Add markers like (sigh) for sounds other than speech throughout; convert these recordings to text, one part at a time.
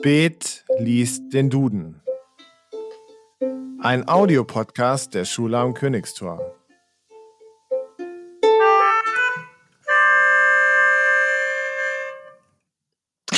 Spät liest den Duden. Ein Audiopodcast der Schule am Königstor. (laughs)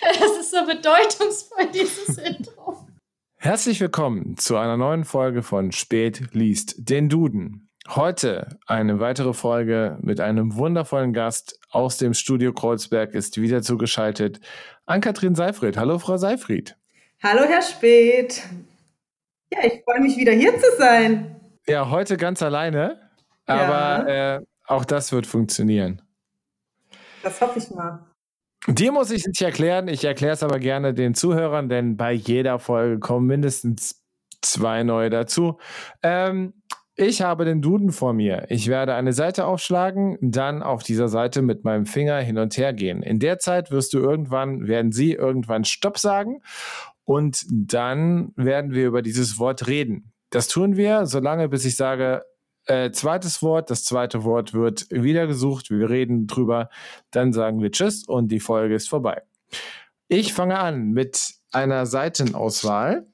Es ist so bedeutungsvoll, dieses Intro. Herzlich willkommen zu einer neuen Folge von Spät liest den Duden. Heute eine weitere Folge mit einem wundervollen Gast aus dem Studio Kreuzberg ist wieder zugeschaltet Ann-Kathrin Seifried. Hallo, Frau Seifried. Hallo, Herr Speth. Ja, ich freue mich wieder hier zu sein. Ja, heute ganz alleine, aber ja. äh, auch das wird funktionieren. Das hoffe ich mal. Dir muss ich es nicht erklären, ich erkläre es aber gerne den Zuhörern, denn bei jeder Folge kommen mindestens zwei neue dazu. Ähm, ich habe den Duden vor mir. Ich werde eine Seite aufschlagen, dann auf dieser Seite mit meinem Finger hin und her gehen. In der Zeit wirst du irgendwann, werden sie irgendwann Stopp sagen und dann werden wir über dieses Wort reden. Das tun wir, solange bis ich sage, äh, zweites Wort, das zweite Wort wird wieder gesucht, wir reden drüber, dann sagen wir Tschüss und die Folge ist vorbei. Ich fange an mit einer Seitenauswahl.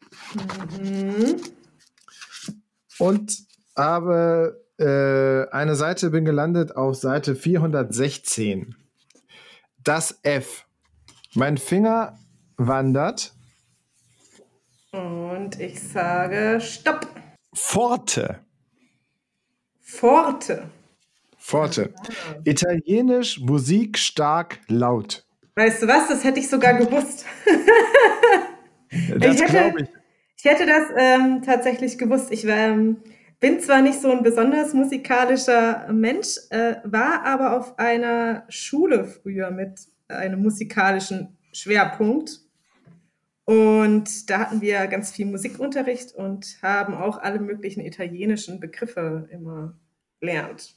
Mhm. Und habe äh, eine Seite, bin gelandet auf Seite 416. Das F. Mein Finger wandert. Und ich sage Stopp. Forte. Forte. Forte. Italienisch, Musik, stark, laut. Weißt du was? Das hätte ich sogar gewusst. das glaube ich. Ich hätte das ähm, tatsächlich gewusst. Ich ähm, bin zwar nicht so ein besonders musikalischer Mensch, äh, war aber auf einer Schule früher mit einem musikalischen Schwerpunkt. Und da hatten wir ganz viel Musikunterricht und haben auch alle möglichen italienischen Begriffe immer lernt.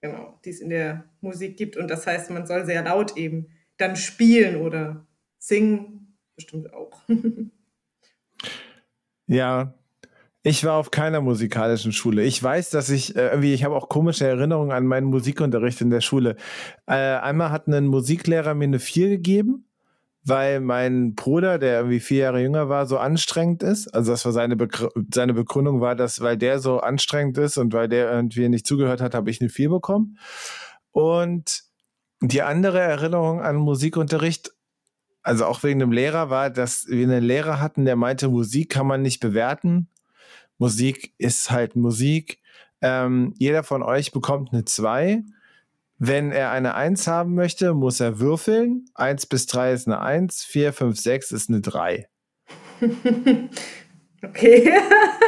Genau, die es in der Musik gibt. Und das heißt, man soll sehr laut eben dann spielen oder singen, bestimmt auch. (laughs) ja, ich war auf keiner musikalischen Schule. Ich weiß, dass ich äh, irgendwie, ich habe auch komische Erinnerungen an meinen Musikunterricht in der Schule. Äh, einmal hat ein Musiklehrer mir eine 4 gegeben weil mein Bruder, der irgendwie vier Jahre jünger war, so anstrengend ist. Also das war seine, Begr seine Begründung war, dass weil der so anstrengend ist und weil der irgendwie nicht zugehört hat, habe ich eine vier bekommen. Und die andere Erinnerung an Musikunterricht, also auch wegen dem Lehrer, war, dass wir einen Lehrer hatten, der meinte, Musik kann man nicht bewerten. Musik ist halt Musik. Ähm, jeder von euch bekommt eine zwei wenn er eine 1 haben möchte, muss er würfeln. 1 bis 3 ist eine 1, 4, 5, 6 ist eine 3. (laughs) okay.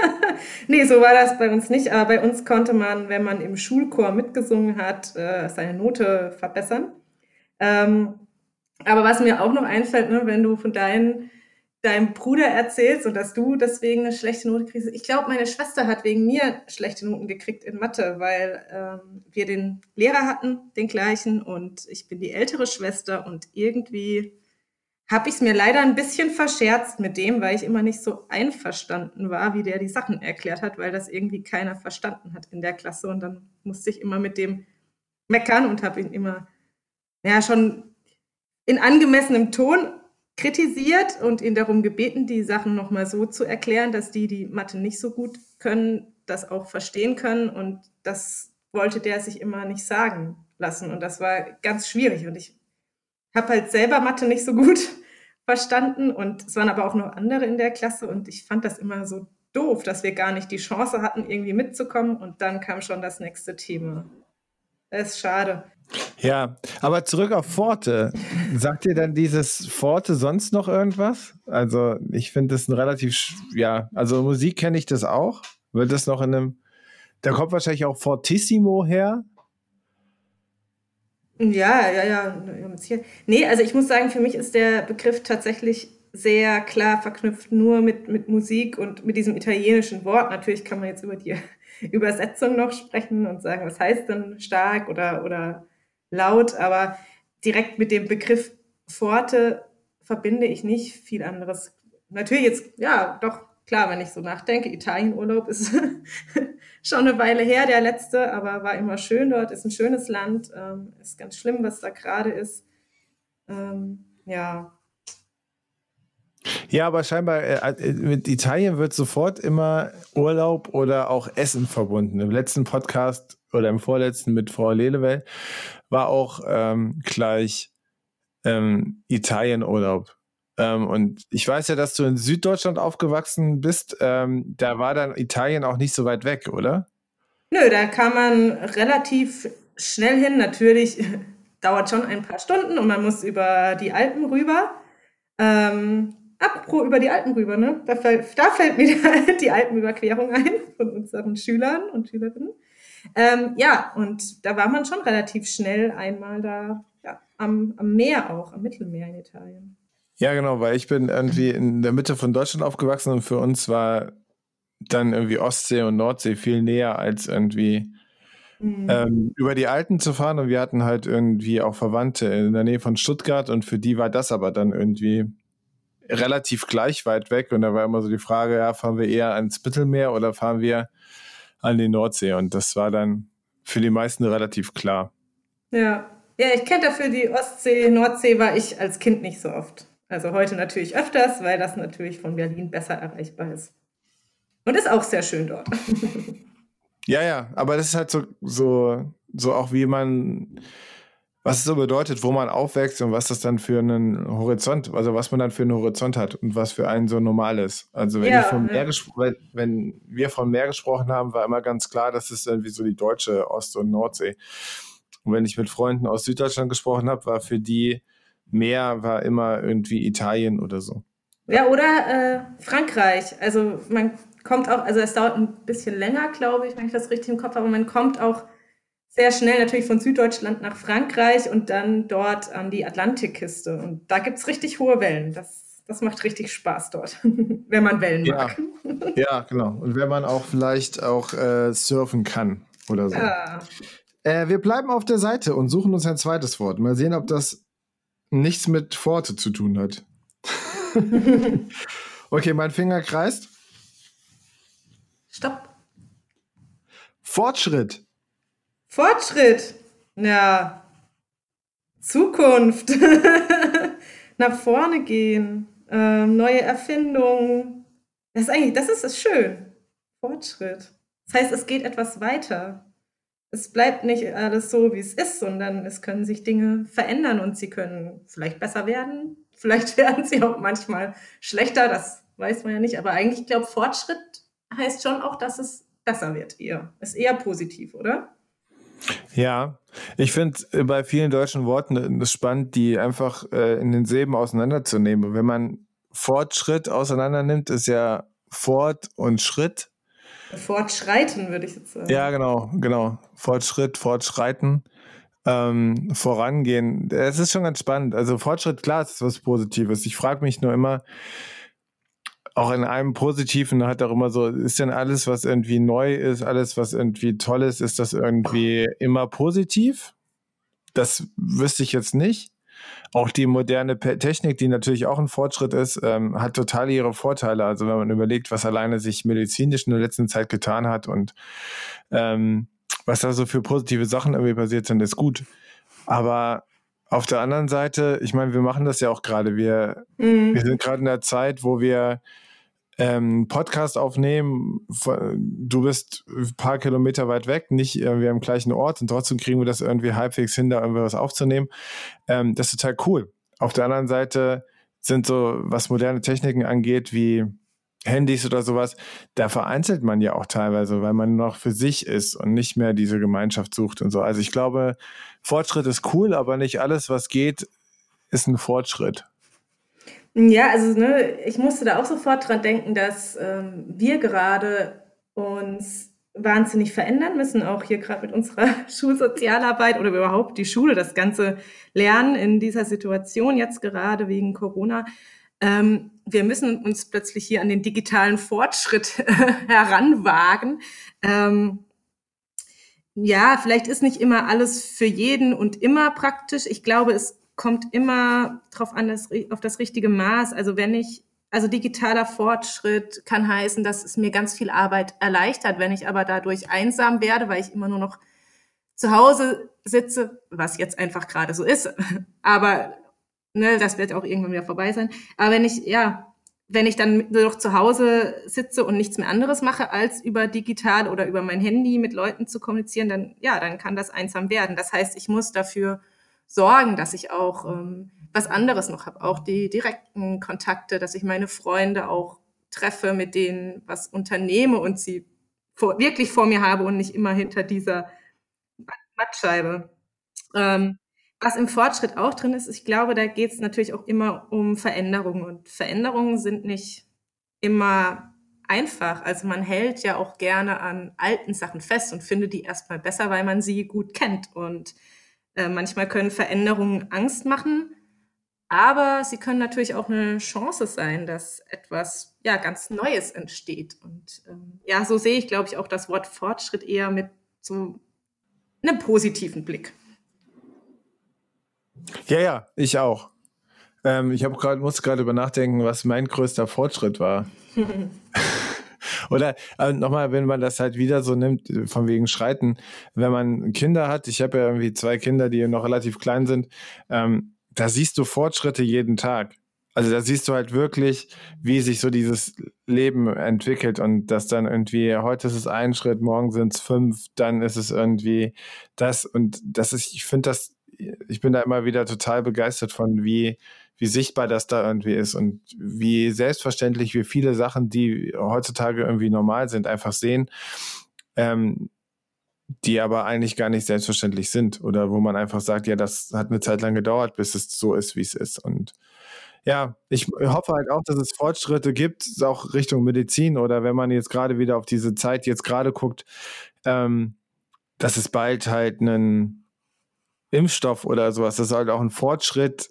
(laughs) nee, so war das bei uns nicht. Aber bei uns konnte man, wenn man im Schulchor mitgesungen hat, äh, seine Note verbessern. Ähm, aber was mir auch noch einfällt, ne, wenn du von deinen deinem Bruder erzählst und dass du deswegen eine schlechte Note kriegst. Ich glaube, meine Schwester hat wegen mir schlechte Noten gekriegt in Mathe, weil ähm, wir den Lehrer hatten, den gleichen, und ich bin die ältere Schwester und irgendwie habe ich es mir leider ein bisschen verscherzt mit dem, weil ich immer nicht so einverstanden war, wie der die Sachen erklärt hat, weil das irgendwie keiner verstanden hat in der Klasse. Und dann musste ich immer mit dem meckern und habe ihn immer, ja, schon in angemessenem Ton kritisiert und ihn darum gebeten, die Sachen nochmal so zu erklären, dass die, die Mathe nicht so gut können, das auch verstehen können. Und das wollte der sich immer nicht sagen lassen. Und das war ganz schwierig. Und ich habe halt selber Mathe nicht so gut (laughs) verstanden. Und es waren aber auch noch andere in der Klasse. Und ich fand das immer so doof, dass wir gar nicht die Chance hatten, irgendwie mitzukommen. Und dann kam schon das nächste Thema. Das ist schade. Ja, aber zurück auf Forte. Sagt dir dann dieses Forte sonst noch irgendwas? Also, ich finde das ein relativ, ja, also Musik kenne ich das auch. Wird das noch in einem, da kommt wahrscheinlich auch Fortissimo her. Ja, ja, ja. Nee, also ich muss sagen, für mich ist der Begriff tatsächlich sehr klar verknüpft nur mit, mit Musik und mit diesem italienischen Wort. Natürlich kann man jetzt über die (laughs) Übersetzung noch sprechen und sagen, was heißt denn stark oder, oder laut, aber direkt mit dem Begriff Pforte verbinde ich nicht viel anderes. Natürlich jetzt, ja, doch, klar, wenn ich so nachdenke, Italienurlaub ist (laughs) schon eine Weile her, der letzte, aber war immer schön dort, ist ein schönes Land, ähm, ist ganz schlimm, was da gerade ist. Ähm, ja. Ja, aber scheinbar äh, äh, mit Italien wird sofort immer Urlaub oder auch Essen verbunden. Im letzten Podcast oder im vorletzten mit Frau Lelewell war auch ähm, gleich ähm, Italienurlaub. Ähm, und ich weiß ja, dass du in Süddeutschland aufgewachsen bist. Ähm, da war dann Italien auch nicht so weit weg, oder? Nö, da kann man relativ schnell hin. Natürlich (laughs) dauert schon ein paar Stunden und man muss über die Alpen rüber. Ähm, apropos über die Alpen rüber, ne? Da, fällt, da fällt mir (laughs) die Alpenüberquerung ein von unseren Schülern und Schülerinnen. Ähm, ja, und da war man schon relativ schnell einmal da ja, am, am Meer auch, am Mittelmeer in Italien. Ja, genau, weil ich bin irgendwie in der Mitte von Deutschland aufgewachsen und für uns war dann irgendwie Ostsee und Nordsee viel näher als irgendwie mhm. ähm, über die Alten zu fahren. Und wir hatten halt irgendwie auch Verwandte in der Nähe von Stuttgart und für die war das aber dann irgendwie relativ gleich weit weg. Und da war immer so die Frage, ja, fahren wir eher ans Mittelmeer oder fahren wir an die Nordsee? Und das war dann für die meisten relativ klar. Ja, ja, ich kenne dafür die Ostsee, Nordsee war ich als Kind nicht so oft. Also heute natürlich öfters, weil das natürlich von Berlin besser erreichbar ist. Und ist auch sehr schön dort. (laughs) Ja, ja, aber das ist halt so, so, so auch wie man, was es so bedeutet, wo man aufwächst und was das dann für einen Horizont, also was man dann für einen Horizont hat und was für einen so normal ist. Also wenn, ja, ich vom. Meer wenn wir von Meer gesprochen haben, war immer ganz klar, das ist irgendwie so die deutsche Ost- und Nordsee. Und wenn ich mit Freunden aus Süddeutschland gesprochen habe, war für die Meer war immer irgendwie Italien oder so. Ja, oder äh, Frankreich. Also man kommt auch, also es dauert ein bisschen länger, glaube ich, wenn ich das richtig im Kopf habe, aber man kommt auch sehr schnell natürlich von Süddeutschland nach Frankreich und dann dort an die Atlantikküste. Und da gibt es richtig hohe Wellen. Das, das macht richtig Spaß dort, (laughs) wenn man Wellen ja. mag. (laughs) Ja, genau. Und wenn man auch vielleicht auch äh, surfen kann oder so. Ja. Äh, wir bleiben auf der Seite und suchen uns ein zweites Wort. Mal sehen, ob das nichts mit Pforte zu tun hat. (laughs) okay, mein Finger kreist. Stopp. Fortschritt. Fortschritt. Ja. Zukunft. (laughs) Nach vorne gehen. Ähm, neue Erfindungen. Das ist eigentlich, das ist, ist schön. Fortschritt. Das heißt, es geht etwas weiter es bleibt nicht alles so, wie es ist, sondern es können sich Dinge verändern und sie können vielleicht besser werden. Vielleicht (laughs) werden sie auch manchmal schlechter, das weiß man ja nicht. Aber eigentlich, ich glaube, Fortschritt heißt schon auch, dass es besser wird eher. Ist eher positiv, oder? Ja, ich finde bei vielen deutschen Worten es spannend, die einfach äh, in den Silben auseinanderzunehmen. Wenn man Fortschritt auseinander nimmt, ist ja Fort und Schritt Fortschreiten, würde ich jetzt sagen. Ja, genau, genau. Fortschritt, Fortschreiten, ähm, vorangehen. Es ist schon ganz spannend. Also Fortschritt, klar, ist was Positives. Ich frage mich nur immer, auch in einem Positiven hat auch immer so, ist denn alles, was irgendwie neu ist, alles, was irgendwie toll ist, ist das irgendwie immer positiv? Das wüsste ich jetzt nicht. Auch die moderne Technik, die natürlich auch ein Fortschritt ist, ähm, hat total ihre Vorteile. Also wenn man überlegt, was alleine sich medizinisch in der letzten Zeit getan hat und ähm, was da so für positive Sachen irgendwie passiert sind, ist gut. Aber auf der anderen Seite, ich meine, wir machen das ja auch gerade. Wir, mhm. wir sind gerade in der Zeit, wo wir ähm, Podcast aufnehmen. Du bist ein paar Kilometer weit weg, nicht irgendwie am gleichen Ort und trotzdem kriegen wir das irgendwie halbwegs hin, da irgendwie was aufzunehmen. Ähm, das ist total cool. Auf der anderen Seite sind so, was moderne Techniken angeht, wie Handys oder sowas, da vereinzelt man ja auch teilweise, weil man noch für sich ist und nicht mehr diese Gemeinschaft sucht und so. Also ich glaube, Fortschritt ist cool, aber nicht alles, was geht, ist ein Fortschritt. Ja, also ne, ich musste da auch sofort dran denken, dass ähm, wir gerade uns wahnsinnig verändern müssen, auch hier gerade mit unserer (laughs) Schulsozialarbeit oder überhaupt die Schule, das ganze Lernen in dieser Situation jetzt gerade wegen Corona. Ähm, wir müssen uns plötzlich hier an den digitalen Fortschritt (laughs) heranwagen. Ähm, ja, vielleicht ist nicht immer alles für jeden und immer praktisch. Ich glaube, es kommt immer drauf an, das, auf das richtige Maß. Also wenn ich also digitaler Fortschritt kann heißen, dass es mir ganz viel Arbeit erleichtert. Wenn ich aber dadurch einsam werde, weil ich immer nur noch zu Hause sitze, was jetzt einfach gerade so ist, (laughs) aber ne, das wird auch irgendwann wieder vorbei sein. Aber wenn ich, ja, wenn ich dann nur noch zu Hause sitze und nichts mehr anderes mache, als über digital oder über mein Handy mit Leuten zu kommunizieren, dann, ja, dann kann das einsam werden. Das heißt, ich muss dafür sorgen, dass ich auch ähm, was anderes noch habe, auch die direkten Kontakte, dass ich meine Freunde auch treffe, mit denen was unternehme und sie vor, wirklich vor mir habe und nicht immer hinter dieser Mattscheibe. Ähm, was im Fortschritt auch drin ist, ich glaube, da geht es natürlich auch immer um Veränderungen. Und Veränderungen sind nicht immer einfach. Also man hält ja auch gerne an alten Sachen fest und findet die erstmal besser, weil man sie gut kennt. Und äh, manchmal können Veränderungen Angst machen, aber sie können natürlich auch eine Chance sein, dass etwas ja ganz Neues entsteht. Und ähm, ja, so sehe ich, glaube ich, auch das Wort Fortschritt eher mit so einem positiven Blick. Ja, ja, ich auch. Ähm, ich habe gerade muss gerade über nachdenken, was mein größter Fortschritt war. (laughs) Oder äh, nochmal, wenn man das halt wieder so nimmt, von wegen Schreiten, wenn man Kinder hat, ich habe ja irgendwie zwei Kinder, die noch relativ klein sind, ähm, da siehst du Fortschritte jeden Tag. Also da siehst du halt wirklich, wie sich so dieses Leben entwickelt und dass dann irgendwie, heute ist es ein Schritt, morgen sind es fünf, dann ist es irgendwie das und das ist, ich finde das, ich bin da immer wieder total begeistert von, wie, wie sichtbar das da irgendwie ist und wie selbstverständlich wir viele Sachen, die heutzutage irgendwie normal sind, einfach sehen, ähm, die aber eigentlich gar nicht selbstverständlich sind oder wo man einfach sagt, ja, das hat eine Zeit lang gedauert, bis es so ist, wie es ist. Und ja, ich hoffe halt auch, dass es Fortschritte gibt, auch Richtung Medizin oder wenn man jetzt gerade wieder auf diese Zeit jetzt gerade guckt, ähm, dass es bald halt einen Impfstoff oder sowas, dass es halt auch einen Fortschritt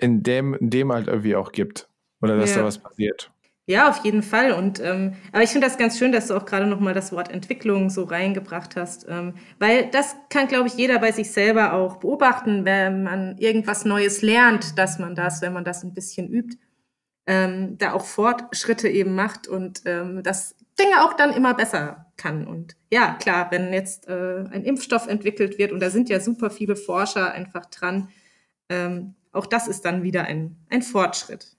in dem, in dem halt irgendwie auch gibt. Oder dass ja. da was passiert. Ja, auf jeden Fall. Und ähm, aber ich finde das ganz schön, dass du auch gerade nochmal das Wort Entwicklung so reingebracht hast, ähm, weil das kann, glaube ich, jeder bei sich selber auch beobachten, wenn man irgendwas Neues lernt, dass man das, wenn man das ein bisschen übt, ähm, da auch Fortschritte eben macht und ähm, das Dinge auch dann immer besser kann. Und ja, klar, wenn jetzt äh, ein Impfstoff entwickelt wird und da sind ja super viele Forscher einfach dran, ähm, auch das ist dann wieder ein, ein Fortschritt.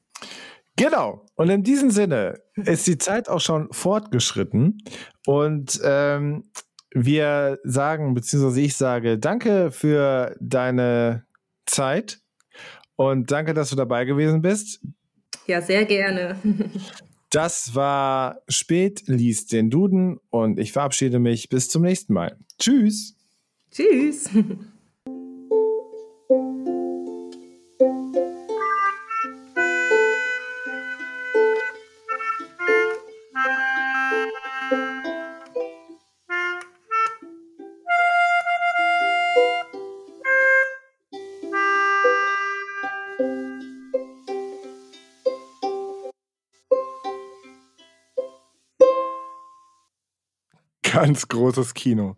Genau. Und in diesem Sinne ist die Zeit auch schon fortgeschritten. Und ähm, wir sagen, beziehungsweise ich sage, danke für deine Zeit und danke, dass du dabei gewesen bist. Ja, sehr gerne. (laughs) Das war Spät liest den Duden und ich verabschiede mich bis zum nächsten Mal. Tschüss. Tschüss. (laughs) ganz großes Kino.